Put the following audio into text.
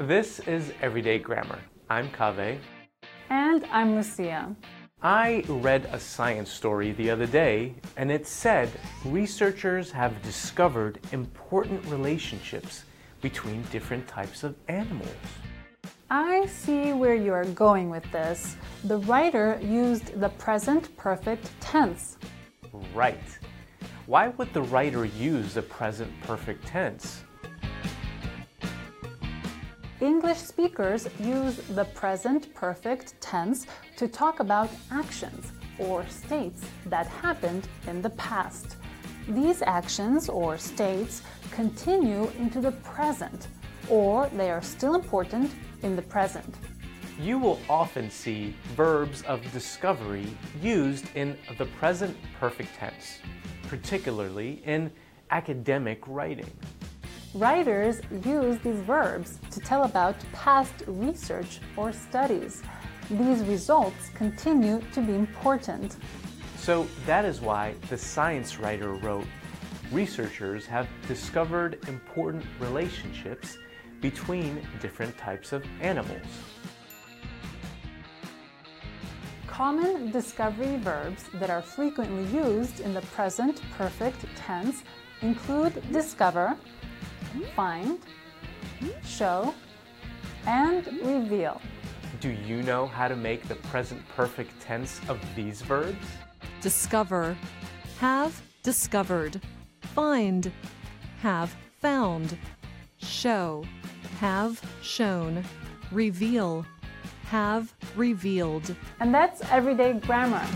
This is Everyday Grammar. I'm Kaveh. And I'm Lucia. I read a science story the other day, and it said researchers have discovered important relationships between different types of animals. I see where you are going with this. The writer used the present perfect tense. Right. Why would the writer use the present perfect tense? English speakers use the present perfect tense to talk about actions or states that happened in the past. These actions or states continue into the present, or they are still important in the present. You will often see verbs of discovery used in the present perfect tense, particularly in academic writing. Writers use these verbs to tell about past research or studies. These results continue to be important. So that is why the science writer wrote Researchers have discovered important relationships between different types of animals. Common discovery verbs that are frequently used in the present perfect tense include discover, find, show, and reveal. Do you know how to make the present perfect tense of these verbs? Discover, have discovered, find, have found, show, have shown, reveal, have revealed. And that's everyday grammar.